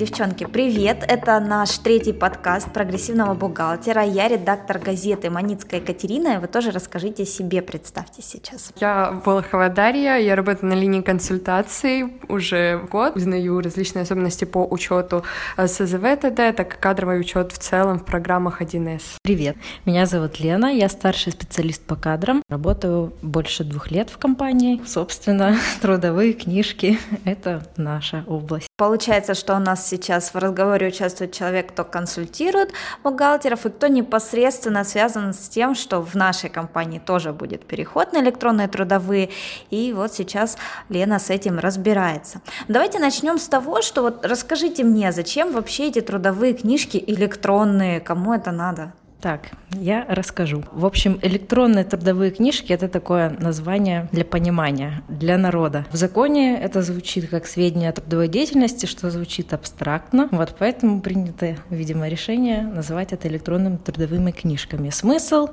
Девчонки, привет! Это наш третий подкаст прогрессивного бухгалтера. Я редактор газеты Маницкая Екатерина, и вы тоже расскажите себе, представьте сейчас. Я Волохова Дарья, я работаю на линии консультаций уже год, узнаю различные особенности по учету СЗВ ТД, так и кадровый учет в целом в программах 1С. Привет, меня зовут Лена, я старший специалист по кадрам, работаю больше двух лет в компании. Собственно, трудовые книжки — это наша область. Получается, что у нас сейчас в разговоре участвует человек, кто консультирует бухгалтеров и кто непосредственно связан с тем, что в нашей компании тоже будет переход на электронные трудовые. И вот сейчас Лена с этим разбирается. Давайте начнем с того, что вот расскажите мне, зачем вообще эти трудовые книжки электронные, кому это надо? Так, я расскажу. В общем, электронные трудовые книжки — это такое название для понимания, для народа. В законе это звучит как сведения о трудовой деятельности, что звучит абстрактно. Вот поэтому принято, видимо, решение называть это электронными трудовыми книжками. Смысл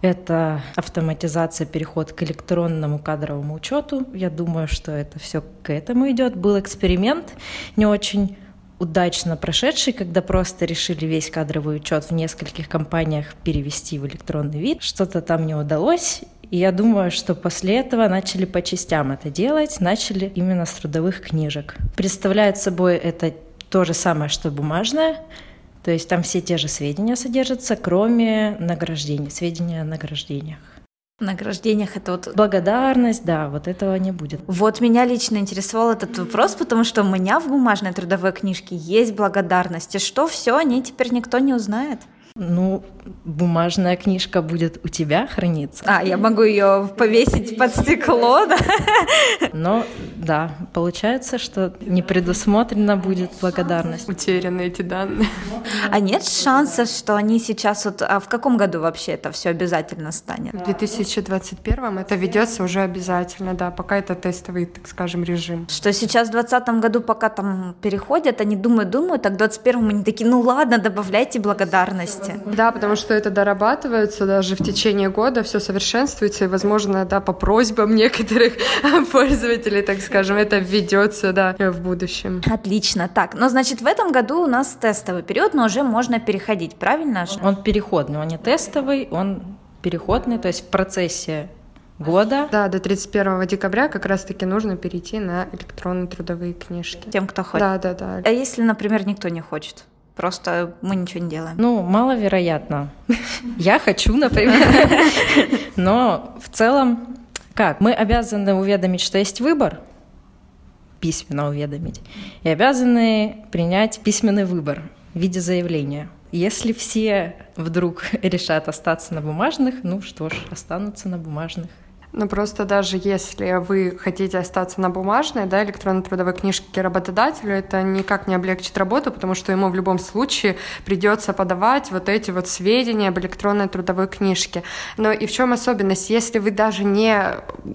это автоматизация, переход к электронному кадровому учету. Я думаю, что это все к этому идет. Был эксперимент, не очень удачно прошедший, когда просто решили весь кадровый учет в нескольких компаниях перевести в электронный вид. Что-то там не удалось, и я думаю, что после этого начали по частям это делать, начали именно с трудовых книжек. Представляет собой это то же самое, что бумажное, то есть там все те же сведения содержатся, кроме награждений, сведения о награждениях награждениях это вот... Благодарность, да, вот этого не будет. Вот меня лично интересовал этот вопрос, потому что у меня в бумажной трудовой книжке есть благодарность, и что все, они теперь никто не узнает. Ну, бумажная книжка будет у тебя храниться. А, я могу ее повесить под стекло, да? Но, да, получается, что не предусмотрена будет благодарность. Утеряны эти данные. А нет шансов, что они сейчас вот... А в каком году вообще это все обязательно станет? В 2021 это ведется уже обязательно, да, пока это тестовый, так скажем, режим. Что сейчас в 2020 году, пока там переходят, они думают, думают, так в 2021 они такие, ну ладно, добавляйте благодарность возрасте. Да, потому что это дорабатывается даже в течение года, все совершенствуется, и, возможно, да, по просьбам некоторых пользователей, так скажем, это введется, да, в будущем. Отлично. Так, ну, значит, в этом году у нас тестовый период, но уже можно переходить, правильно? Он переходный, он не тестовый, он переходный, то есть в процессе года. Да, до 31 декабря как раз-таки нужно перейти на электронные трудовые книжки. Тем, кто хочет. Да, да, да. А если, например, никто не хочет? Просто мы ничего не делаем. Ну, маловероятно. Я хочу, например. Но в целом, как? Мы обязаны уведомить, что есть выбор, письменно уведомить, и обязаны принять письменный выбор в виде заявления. Если все вдруг решат остаться на бумажных, ну что ж, останутся на бумажных. Ну, просто даже если вы хотите остаться на бумажной, да, электронной трудовой книжке работодателю, это никак не облегчит работу, потому что ему в любом случае придется подавать вот эти вот сведения об электронной трудовой книжке. Но и в чем особенность? Если вы даже не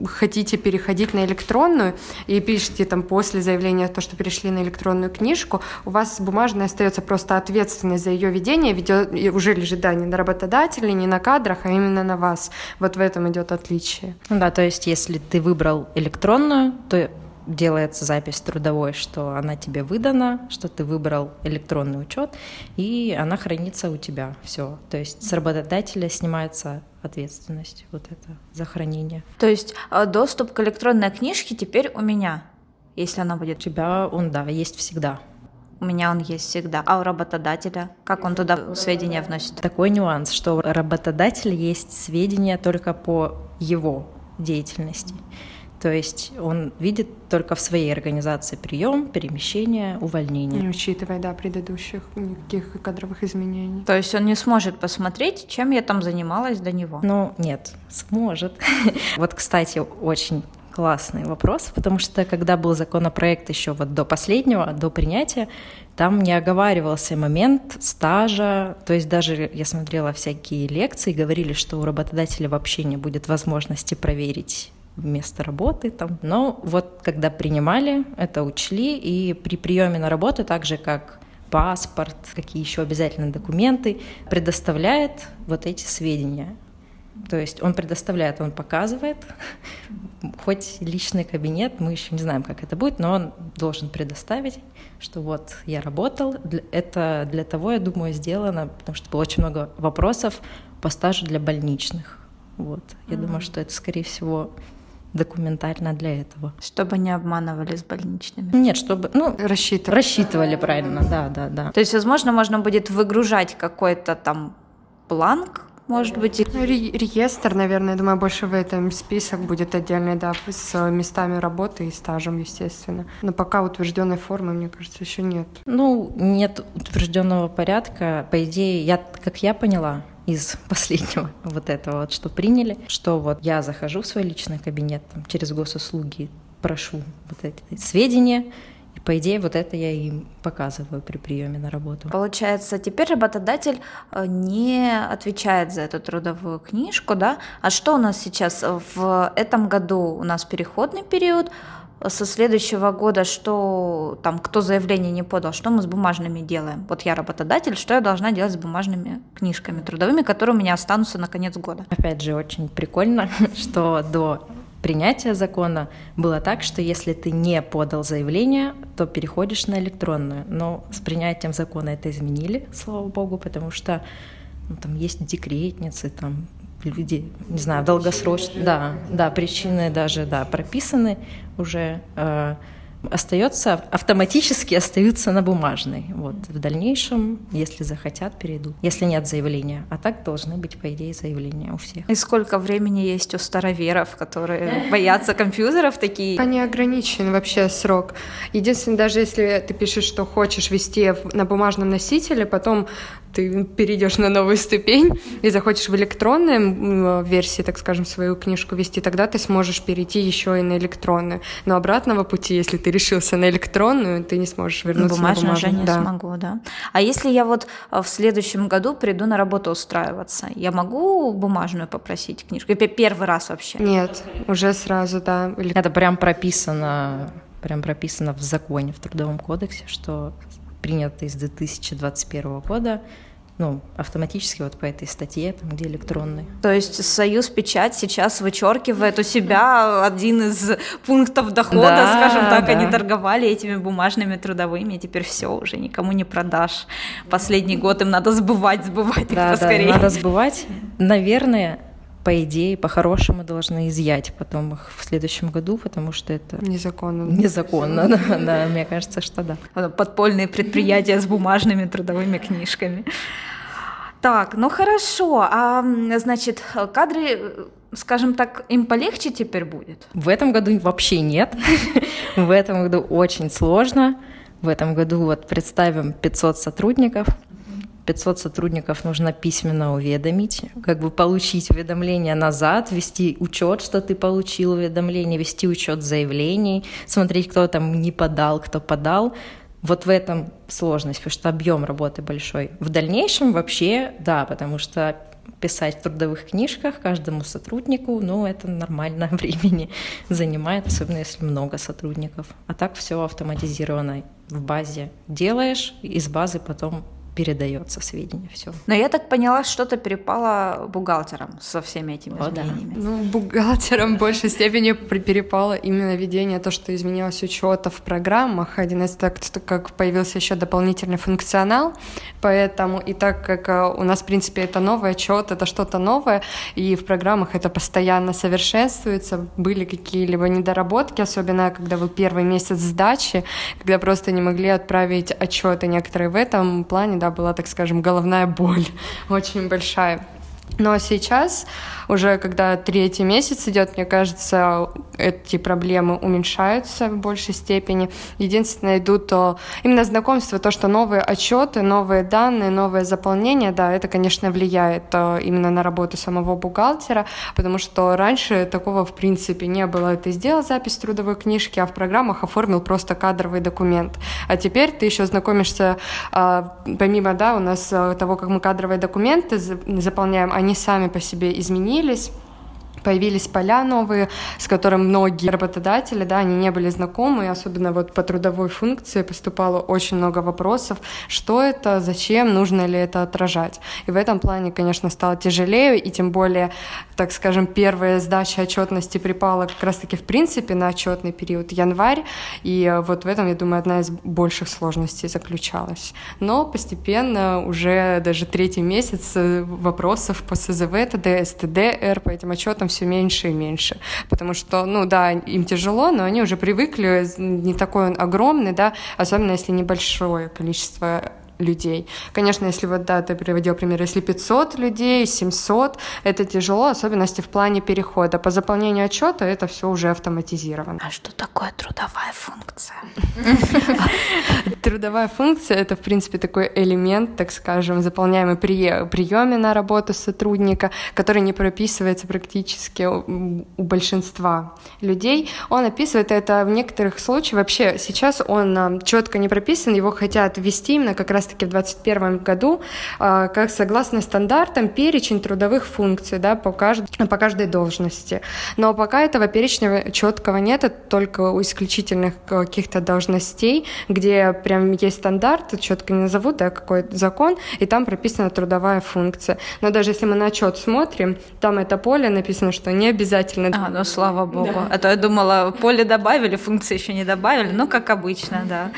хотите переходить на электронную и пишете там после заявления то, что перешли на электронную книжку, у вас бумажная остается просто ответственность за ее ведение, ведет, уже лежит, да, не на работодателе, не на кадрах, а именно на вас. Вот в этом идет отличие. Ну да, то есть если ты выбрал электронную, то делается запись трудовой, что она тебе выдана, что ты выбрал электронный учет, и она хранится у тебя. Все. То есть с работодателя снимается ответственность вот это за хранение. То есть а, доступ к электронной книжке теперь у меня, если она будет. У тебя он, да, есть всегда. У меня он есть всегда. А у работодателя? Как он туда сведения вносит? Такой нюанс, что у работодателя есть сведения только по его деятельности. То есть он видит только в своей организации прием, перемещение, увольнение. Не учитывая, да, предыдущих никаких кадровых изменений. То есть он не сможет посмотреть, чем я там занималась до него? Ну, нет, сможет. Вот, кстати, очень классный вопрос, потому что когда был законопроект еще вот до последнего, до принятия, там не оговаривался момент стажа, то есть даже я смотрела всякие лекции, говорили, что у работодателя вообще не будет возможности проверить место работы там. Но вот когда принимали, это учли, и при приеме на работу, так же как паспорт, какие еще обязательные документы, предоставляет вот эти сведения. То есть он предоставляет, он показывает, хоть личный кабинет, мы еще не знаем, как это будет, но он должен предоставить, что вот я работал, это для того, я думаю, сделано, потому что было очень много вопросов по стажу для больничных. Вот. Я mm-hmm. думаю, что это, скорее всего, документально для этого. Чтобы не обманывали с больничными. Нет, чтобы, ну, рассчитывали. Рассчитывали правильно, да, да, да. То есть, возможно, можно будет выгружать какой-то там бланк, может быть. Ну, ре- реестр, наверное, я думаю, больше в этом список будет отдельный, да, с местами работы и стажем, естественно. Но пока утвержденной формы, мне кажется, еще нет. Ну, нет утвержденного порядка. По идее, я, как я поняла, из последнего вот этого вот, что приняли, что вот я захожу в свой личный кабинет там, через госуслуги, прошу вот эти сведения, и по идее вот это я им показываю при приеме на работу. Получается, теперь работодатель э, не отвечает за эту трудовую книжку, да? А что у нас сейчас в этом году? У нас переходный период, со следующего года, что там, кто заявление не подал, что мы с бумажными делаем. Вот я работодатель, что я должна делать с бумажными книжками трудовыми, которые у меня останутся на конец года. Опять же, очень прикольно, что до принятия закона было так, что если ты не подал заявление, то переходишь на электронную. Но с принятием закона это изменили, слава богу, потому что ну, там есть декретницы, там люди, не знаю, долгосрочно, да, да, причины даже, да, прописаны уже, э, остается, автоматически остаются на бумажной. Вот. В дальнейшем, если захотят, перейдут. Если нет заявления. А так должны быть, по идее, заявления у всех. И сколько времени есть у староверов, которые боятся компьютеров такие? Не ограничен вообще срок. Единственное, даже если ты пишешь, что хочешь вести на бумажном носителе, потом ты перейдешь на новую ступень и захочешь в электронной версии, так скажем, свою книжку вести, тогда ты сможешь перейти еще и на электронную. Но обратного пути, если ты решился на электронную, ты не сможешь вернуться на бумажную. уже не да. смогу, да. А если я вот э, в следующем году приду на работу устраиваться, я могу бумажную попросить книжку? Первый раз вообще? Нет, уже сразу, да. Это прям прописано прям прописано в законе, в Трудовом кодексе, что принято из 2021 года, ну, автоматически вот по этой статье, там, где электронный. То есть Союз Печать сейчас вычеркивает у себя один из пунктов дохода, да, скажем так, да. они торговали этими бумажными трудовыми, теперь все, уже никому не продашь. Последний год им надо сбывать, сбывать да, их поскорее. Да, надо сбывать. Наверное, по идее, по-хорошему должны изъять потом их в следующем году, потому что это незаконно. Незаконно, да, да, мне кажется, что да. Подпольные предприятия с бумажными трудовыми книжками. Так, ну хорошо. А значит, кадры, скажем так, им полегче теперь будет? В этом году вообще нет. В этом году очень сложно. В этом году вот представим 500 сотрудников. 500 сотрудников нужно письменно уведомить, как бы получить уведомление назад, вести учет, что ты получил уведомление, вести учет заявлений, смотреть, кто там не подал, кто подал. Вот в этом сложность, потому что объем работы большой. В дальнейшем вообще, да, потому что писать в трудовых книжках каждому сотруднику, ну, это нормально времени занимает, особенно если много сотрудников. А так все автоматизировано в базе делаешь, из базы потом передается сведения, все. Но я так поняла, что-то перепало бухгалтерам со всеми этими О, изменениями. Да. Ну, бухгалтерам в большей степени перепало именно ведение, то, что изменилось учета в программах. Один из так, как появился еще дополнительный функционал, поэтому и так как э, у нас, в принципе, это новый отчет, это что-то новое, и в программах это постоянно совершенствуется, были какие-либо недоработки, особенно когда был первый месяц сдачи, когда просто не могли отправить отчеты некоторые в этом плане, да, была, так скажем, головная боль очень большая. Но сейчас, уже когда третий месяц идет, мне кажется, эти проблемы уменьшаются в большей степени. Единственное, идут то, именно знакомство, то, что новые отчеты, новые данные, новое заполнение, да, это, конечно, влияет э, именно на работу самого бухгалтера, потому что раньше такого, в принципе, не было. Ты сделал запись трудовой книжки, а в программах оформил просто кадровый документ. А теперь ты еще знакомишься, а, помимо, да, у нас э, того, как мы кадровые документы заполняем, они сами по себе изменились появились поля новые, с которыми многие работодатели, да, они не были знакомы, особенно вот по трудовой функции поступало очень много вопросов, что это, зачем, нужно ли это отражать. И в этом плане, конечно, стало тяжелее, и тем более, так скажем, первая сдача отчетности припала как раз-таки в принципе на отчетный период январь, и вот в этом, я думаю, одна из больших сложностей заключалась. Но постепенно уже даже третий месяц э, вопросов по СЗВ, ТД, СТД, по этим отчетам все меньше и меньше. Потому что, ну да, им тяжело, но они уже привыкли, не такой он огромный, да, особенно если небольшое количество людей. Конечно, если вот, да, ты приводил пример, если 500 людей, 700, это тяжело, особенности в плане перехода. По заполнению отчета это все уже автоматизировано. А что такое трудовая функция? Трудовая функция — это, в принципе, такой элемент, так скажем, заполняемый при приеме на работу сотрудника, который не прописывается практически у большинства людей. Он описывает это в некоторых случаях. Вообще сейчас он а, четко не прописан, его хотят ввести именно как раз раз-таки в 2021 году, а, как согласно стандартам, перечень трудовых функций да, по, кажд... по каждой должности. Но пока этого перечня четкого нет, это только у исключительных каких-то должностей, где прям есть стандарт, четко не назовут, да, какой закон, и там прописана трудовая функция. Но даже если мы на отчет смотрим, там это поле написано, что не обязательно. А, ну слава богу. Да. А то я думала, поле добавили, функции еще не добавили, ну как обычно, да.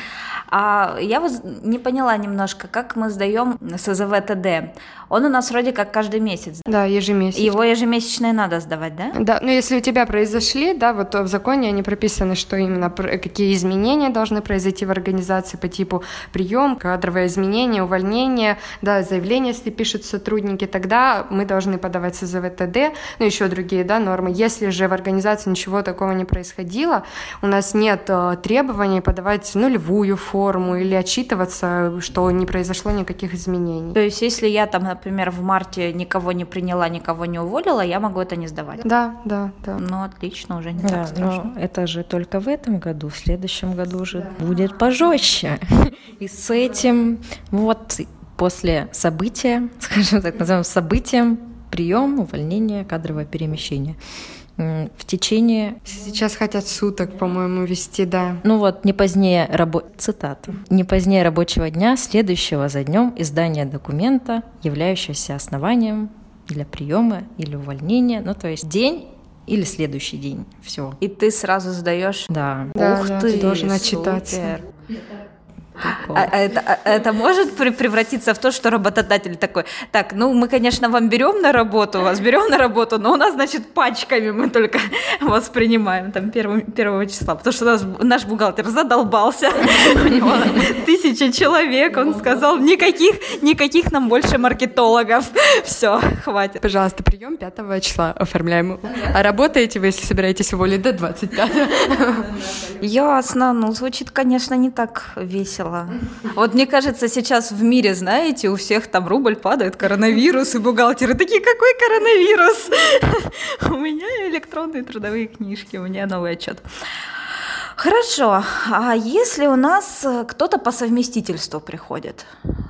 А я вот не поняла немножко, как мы сдаем СЗВ ТД. Он у нас вроде как каждый месяц. Да, ежемесячно. Его ежемесячное надо сдавать, да? Да, но если у тебя произошли, да, вот в законе они прописаны, что именно какие изменения должны произойти в организации по типу прием, кадровое изменение, увольнение, да, заявление, если пишут сотрудники, тогда мы должны подавать СЗВ ТД, ну еще другие, да, нормы. Если же в организации ничего такого не происходило, у нас нет э, требований подавать нулевую форму или отчитываться, что не произошло никаких изменений. То есть если я там, например, в марте никого не приняла, никого не уволила, я могу это не сдавать. Да, да, да. Ну, отлично, уже не да, так страшно. Но это же только в этом году, в следующем году уже да. будет пожестче. И с этим вот после события, скажем так, назовем событием, прием, увольнение, кадровое перемещение в течение... Сейчас хотят суток, по-моему, вести, да. Ну вот, не позднее, рабо... цитата, не позднее рабочего дня, следующего за днем издания документа, являющегося основанием для приема или увольнения, ну то есть день или следующий день, все. И ты сразу сдаешь. Да. Да, Ух да, ты, ты должен отчитаться. А, а, это, а это может превратиться в то, что работодатель такой, так, ну мы, конечно, вам берем на работу, вас берем на работу, но у нас, значит, пачками мы только вас принимаем там первого, первого числа, потому что наш, наш бухгалтер задолбался, у него тысяча человек, он сказал, никаких, никаких нам больше маркетологов, все, хватит. Пожалуйста, прием 5 числа оформляем. А работаете вы, если собираетесь уволить до 25 Ясно, ну звучит, конечно, не так весело весело. Вот мне кажется, сейчас в мире, знаете, у всех там рубль падает, коронавирус, и бухгалтеры такие, какой коронавирус? У меня электронные трудовые книжки, у меня новый отчет. Хорошо. А если у нас э, кто-то по совместительству приходит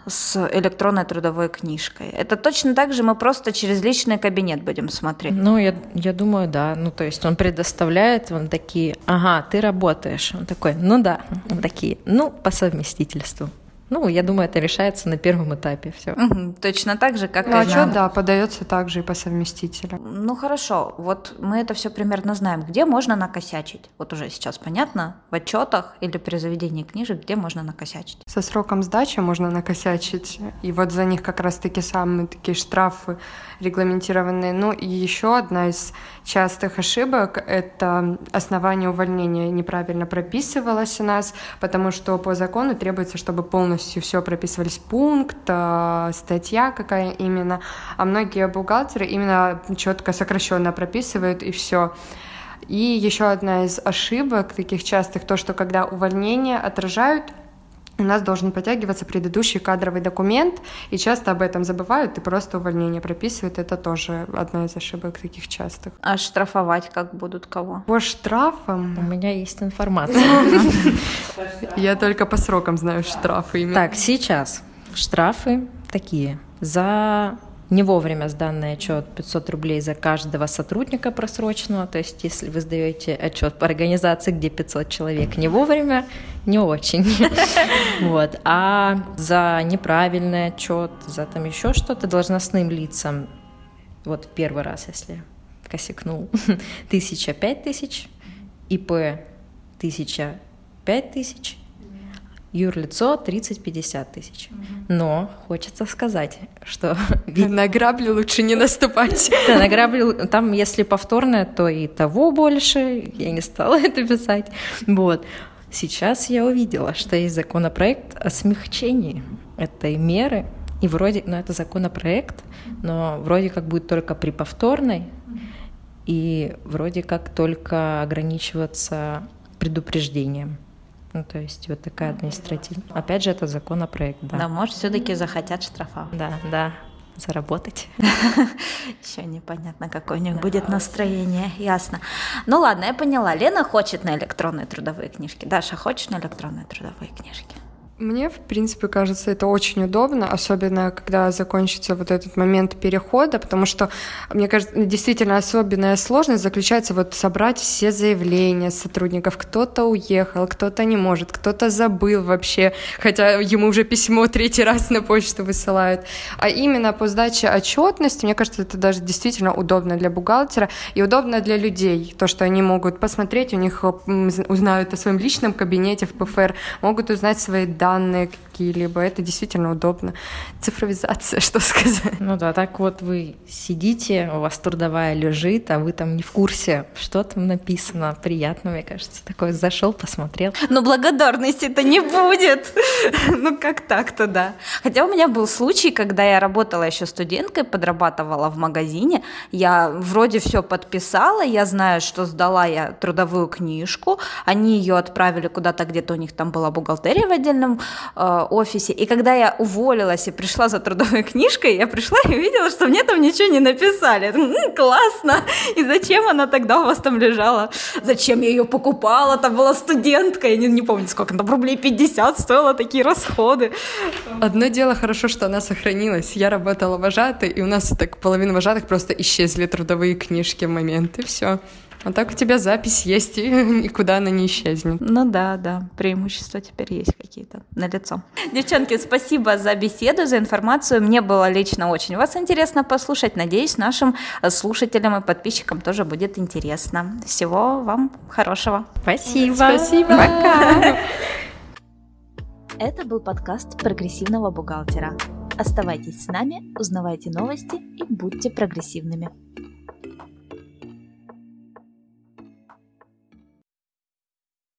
с электронной трудовой книжкой, это точно так же мы просто через личный кабинет будем смотреть? Ну, я, я думаю, да. Ну, то есть он предоставляет вам такие, ага, ты работаешь. Он такой, ну да. Такие, ну, по совместительству. Ну, я думаю, это решается на первом этапе. Все. Угу, точно так же, как ну, и отчет, да, подается также и по совместителю. Ну хорошо, вот мы это все примерно знаем. Где можно накосячить? Вот уже сейчас понятно, в отчетах или при заведении книжек, где можно накосячить? Со сроком сдачи можно накосячить, и вот за них как раз-таки самые такие штрафы регламентированные. Ну и еще одна из частых ошибок — это основание увольнения неправильно прописывалось у нас, потому что по закону требуется, чтобы полностью полностью все прописывались пункт, э, статья какая именно, а многие бухгалтеры именно четко сокращенно прописывают и все. И еще одна из ошибок таких частых, то, что когда увольнения отражают у нас должен подтягиваться предыдущий кадровый документ, и часто об этом забывают и просто увольнение прописывают. Это тоже одна из ошибок таких частых. А штрафовать как будут кого? По штрафам? У меня есть информация. Я только по срокам знаю штрафы. Так, сейчас штрафы такие. За не вовремя сданный отчет 500 рублей за каждого сотрудника просроченного, то есть если вы сдаете отчет по организации, где 500 человек не вовремя, не очень. Вот. А за неправильный отчет, за там еще что-то должностным лицам, вот в первый раз, если косякнул, тысяча пять тысяч, ИП тысяча пять тысяч, юрлицо 30-50 тысяч. Но хочется сказать, что... На грабли лучше не наступать. Да, на грабли, там, если повторное, то и того больше. Я не стала это писать. Вот. Сейчас я увидела, что есть законопроект о смягчении этой меры. И вроде, ну это законопроект, но вроде как будет только при повторной, и вроде как только ограничиваться предупреждением. Ну, то есть вот такая административная. Опять же, это законопроект, да. Да, может, все-таки захотят штрафовать. Да, да, заработать. Еще непонятно, какое у них будет настроение, ясно. Ну ладно, я поняла. Лена хочет на электронные трудовые книжки. Даша, хочешь на электронные трудовые книжки? Мне, в принципе, кажется, это очень удобно, особенно когда закончится вот этот момент перехода, потому что, мне кажется, действительно особенная сложность заключается вот собрать все заявления сотрудников. Кто-то уехал, кто-то не может, кто-то забыл вообще, хотя ему уже письмо третий раз на почту высылают. А именно по сдаче отчетности, мне кажется, это даже действительно удобно для бухгалтера и удобно для людей, то, что они могут посмотреть, у них узнают о своем личном кабинете в ПФР, могут узнать свои данные, данные какие-либо. Это действительно удобно. Цифровизация, что сказать. Ну да, так вот вы сидите, у вас трудовая лежит, а вы там не в курсе, что там написано. Приятно, мне кажется. Такой зашел, посмотрел. Но благодарности это не будет. Ну как так-то, да. Хотя у меня был случай, когда я работала еще студенткой, подрабатывала в магазине. Я вроде все подписала, я знаю, что сдала я трудовую книжку. Они ее отправили куда-то, где-то у них там была бухгалтерия в отдельном э, офисе. И когда я уволилась и пришла за трудовой книжкой, я пришла и увидела, что мне там ничего не написали. М-м, классно! И зачем она тогда у вас там лежала? Зачем я ее покупала? Там была студентка, я не, не помню, сколько там рублей 50 стоило такие расходы. Одно дело хорошо, что она сохранилась. Я работала вожатой, и у нас так половина вожатых просто исчезли трудовые книжки в момент, и все. А так у тебя запись есть, и никуда она не исчезнет. Ну да, да, преимущества теперь есть какие-то на лицо. Девчонки, спасибо за беседу, за информацию. Мне было лично очень вас интересно послушать. Надеюсь, нашим слушателям и подписчикам тоже будет интересно. Всего вам хорошего. Спасибо. Спасибо. Пока. Это был подкаст прогрессивного бухгалтера. Оставайтесь с нами, узнавайте новости и будьте прогрессивными.